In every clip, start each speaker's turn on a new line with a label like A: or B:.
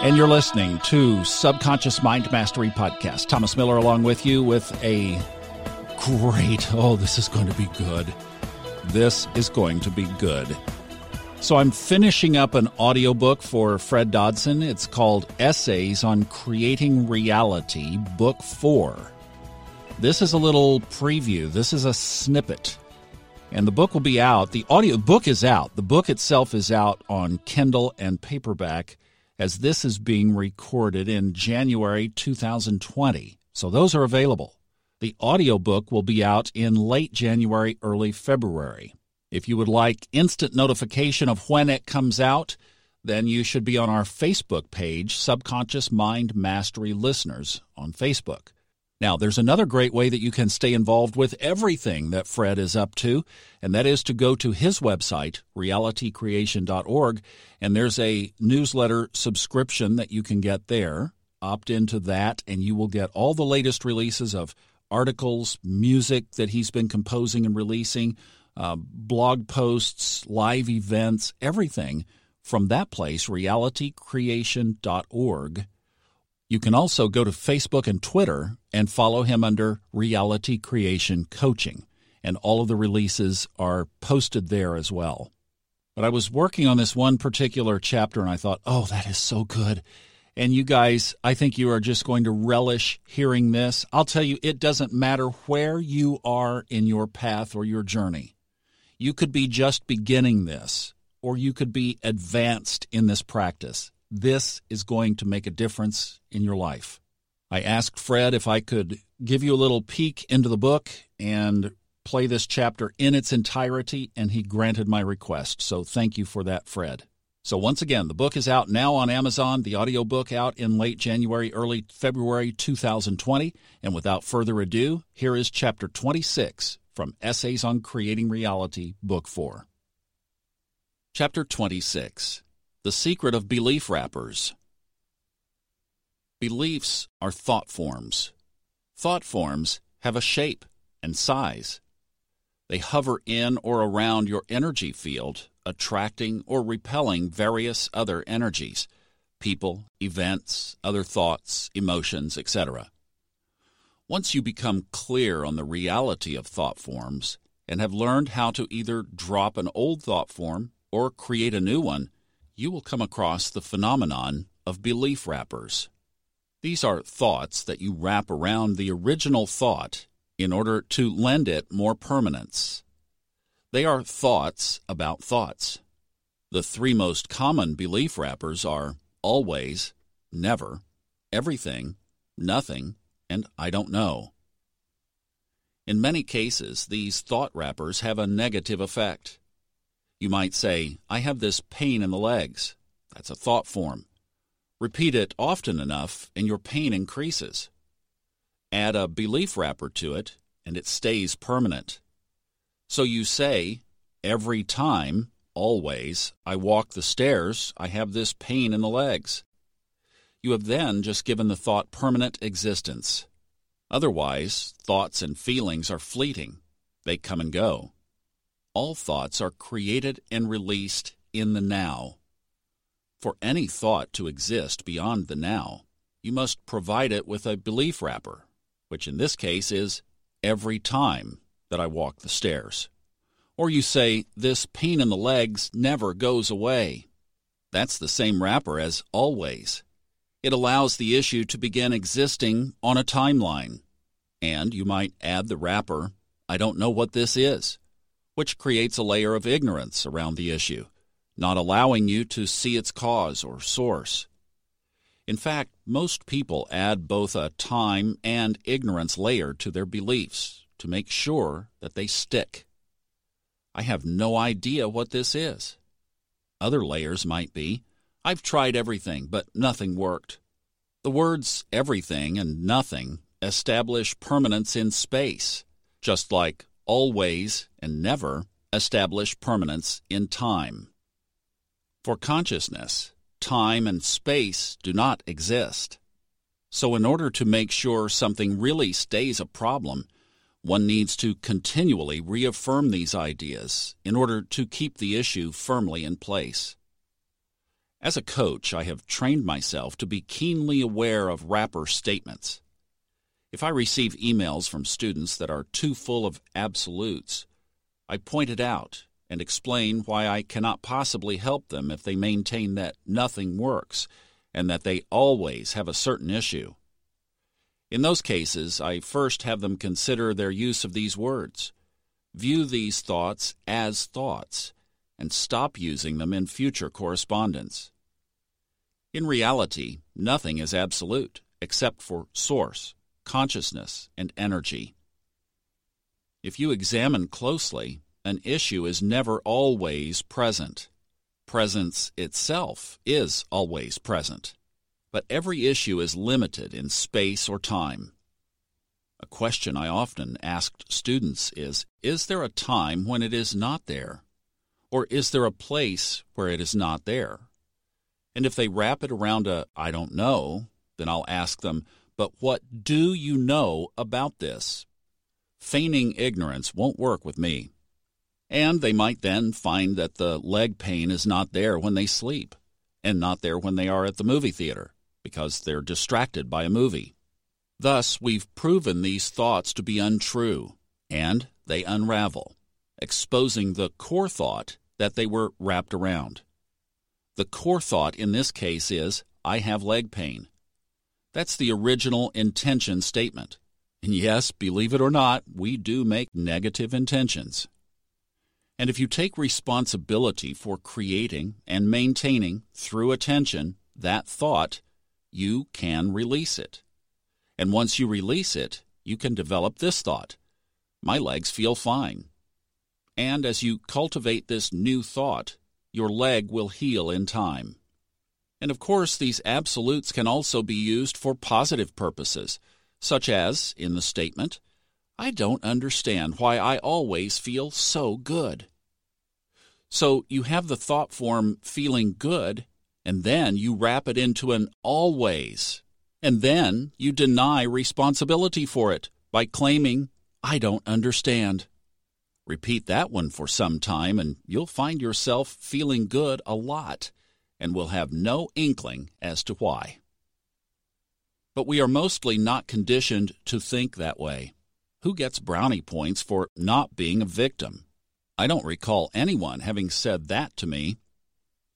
A: And you're listening to Subconscious Mind Mastery Podcast. Thomas Miller along with you with a great, oh, this is going to be good. This is going to be good. So I'm finishing up an audiobook for Fred Dodson. It's called Essays on Creating Reality, Book 4. This is a little preview. This is a snippet. And the book will be out. The audio book is out. The book itself is out on Kindle and paperback as this is being recorded in January 2020. So those are available. The audiobook will be out in late January, early February. If you would like instant notification of when it comes out, then you should be on our Facebook page, Subconscious Mind Mastery Listeners on Facebook. Now, there's another great way that you can stay involved with everything that Fred is up to, and that is to go to his website, realitycreation.org, and there's a newsletter subscription that you can get there. Opt into that, and you will get all the latest releases of articles, music that he's been composing and releasing, uh, blog posts, live events, everything from that place, realitycreation.org. You can also go to Facebook and Twitter and follow him under Reality Creation Coaching, and all of the releases are posted there as well. But I was working on this one particular chapter and I thought, oh, that is so good. And you guys, I think you are just going to relish hearing this. I'll tell you, it doesn't matter where you are in your path or your journey. You could be just beginning this, or you could be advanced in this practice this is going to make a difference in your life. I asked Fred if I could give you a little peek into the book and play this chapter in its entirety, and he granted my request. So thank you for that, Fred. So once again, the book is out now on Amazon, the audiobook out in late January, early February 2020. And without further ado, here is chapter 26 from Essays on Creating Reality, Book 4. Chapter 26 the secret of belief wrappers. Beliefs are thought forms. Thought forms have a shape and size. They hover in or around your energy field, attracting or repelling various other energies people, events, other thoughts, emotions, etc. Once you become clear on the reality of thought forms and have learned how to either drop an old thought form or create a new one, you will come across the phenomenon of belief wrappers. These are thoughts that you wrap around the original thought in order to lend it more permanence. They are thoughts about thoughts. The three most common belief wrappers are always, never, everything, nothing, and I don't know. In many cases, these thought wrappers have a negative effect. You might say, I have this pain in the legs. That's a thought form. Repeat it often enough, and your pain increases. Add a belief wrapper to it, and it stays permanent. So you say, Every time, always, I walk the stairs, I have this pain in the legs. You have then just given the thought permanent existence. Otherwise, thoughts and feelings are fleeting, they come and go all thoughts are created and released in the now. For any thought to exist beyond the now, you must provide it with a belief wrapper, which in this case is every time that I walk the stairs. Or you say, This pain in the legs never goes away. That's the same wrapper as always. It allows the issue to begin existing on a timeline. And you might add the wrapper, I don't know what this is which creates a layer of ignorance around the issue, not allowing you to see its cause or source. In fact, most people add both a time and ignorance layer to their beliefs to make sure that they stick. I have no idea what this is. Other layers might be I've tried everything, but nothing worked. The words everything and nothing establish permanence in space, just like always, and never establish permanence in time. For consciousness, time and space do not exist. So, in order to make sure something really stays a problem, one needs to continually reaffirm these ideas in order to keep the issue firmly in place. As a coach, I have trained myself to be keenly aware of wrapper statements. If I receive emails from students that are too full of absolutes, I point it out and explain why I cannot possibly help them if they maintain that nothing works and that they always have a certain issue. In those cases, I first have them consider their use of these words. View these thoughts as thoughts and stop using them in future correspondence. In reality, nothing is absolute except for source, consciousness, and energy. If you examine closely, an issue is never always present. Presence itself is always present. But every issue is limited in space or time. A question I often asked students is Is there a time when it is not there? Or is there a place where it is not there? And if they wrap it around a I don't know, then I'll ask them, But what do you know about this? Feigning ignorance won't work with me. And they might then find that the leg pain is not there when they sleep, and not there when they are at the movie theater, because they're distracted by a movie. Thus, we've proven these thoughts to be untrue, and they unravel exposing the core thought that they were wrapped around. The core thought in this case is, I have leg pain. That's the original intention statement. And yes, believe it or not, we do make negative intentions. And if you take responsibility for creating and maintaining, through attention, that thought, you can release it. And once you release it, you can develop this thought My legs feel fine. And as you cultivate this new thought, your leg will heal in time. And of course, these absolutes can also be used for positive purposes, such as in the statement, I don't understand why I always feel so good. So you have the thought form feeling good, and then you wrap it into an always, and then you deny responsibility for it by claiming, I don't understand. Repeat that one for some time, and you'll find yourself feeling good a lot and will have no inkling as to why. But we are mostly not conditioned to think that way. Who gets brownie points for not being a victim? I don't recall anyone having said that to me.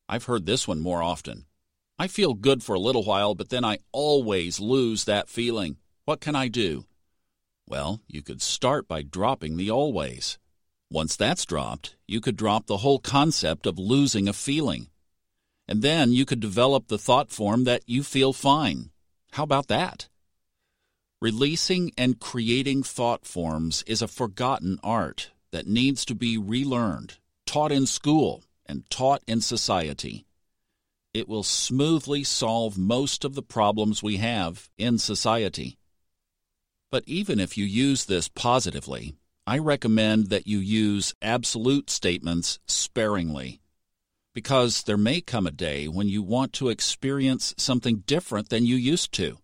A: I've heard this one more often. I feel good for a little while, but then I always lose that feeling. What can I do? Well, you could start by dropping the always. Once that's dropped, you could drop the whole concept of losing a feeling. And then you could develop the thought form that you feel fine. How about that? Releasing and creating thought forms is a forgotten art that needs to be relearned, taught in school, and taught in society. It will smoothly solve most of the problems we have in society. But even if you use this positively, I recommend that you use absolute statements sparingly because there may come a day when you want to experience something different than you used to,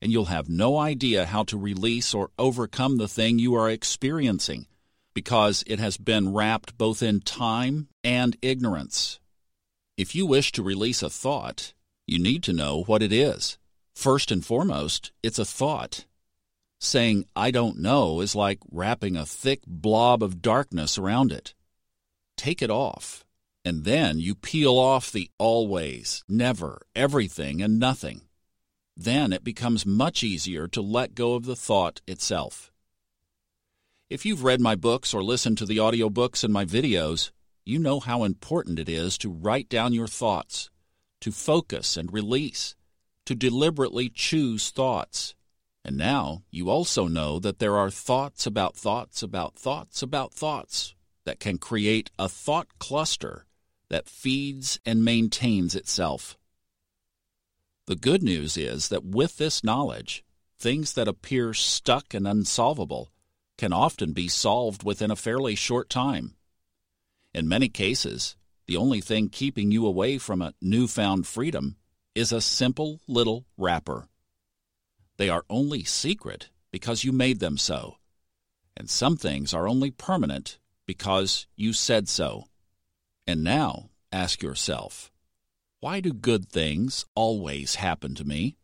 A: and you'll have no idea how to release or overcome the thing you are experiencing because it has been wrapped both in time and ignorance. If you wish to release a thought, you need to know what it is. First and foremost, it's a thought. Saying, I don't know, is like wrapping a thick blob of darkness around it. Take it off, and then you peel off the always, never, everything, and nothing. Then it becomes much easier to let go of the thought itself. If you've read my books or listened to the audiobooks and my videos, you know how important it is to write down your thoughts, to focus and release, to deliberately choose thoughts. And now you also know that there are thoughts about thoughts about thoughts about thoughts that can create a thought cluster that feeds and maintains itself. The good news is that with this knowledge, things that appear stuck and unsolvable can often be solved within a fairly short time. In many cases, the only thing keeping you away from a newfound freedom is a simple little wrapper. They are only secret because you made them so. And some things are only permanent because you said so. And now ask yourself Why do good things always happen to me?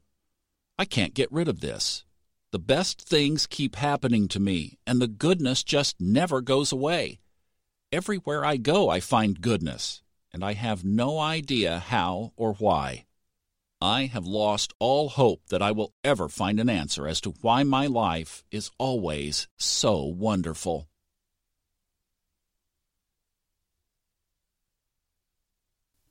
A: I can't get rid of this. The best things keep happening to me, and the goodness just never goes away. Everywhere I go, I find goodness, and I have no idea how or why. I have lost all hope that I will ever find an answer as to why my life is always so wonderful.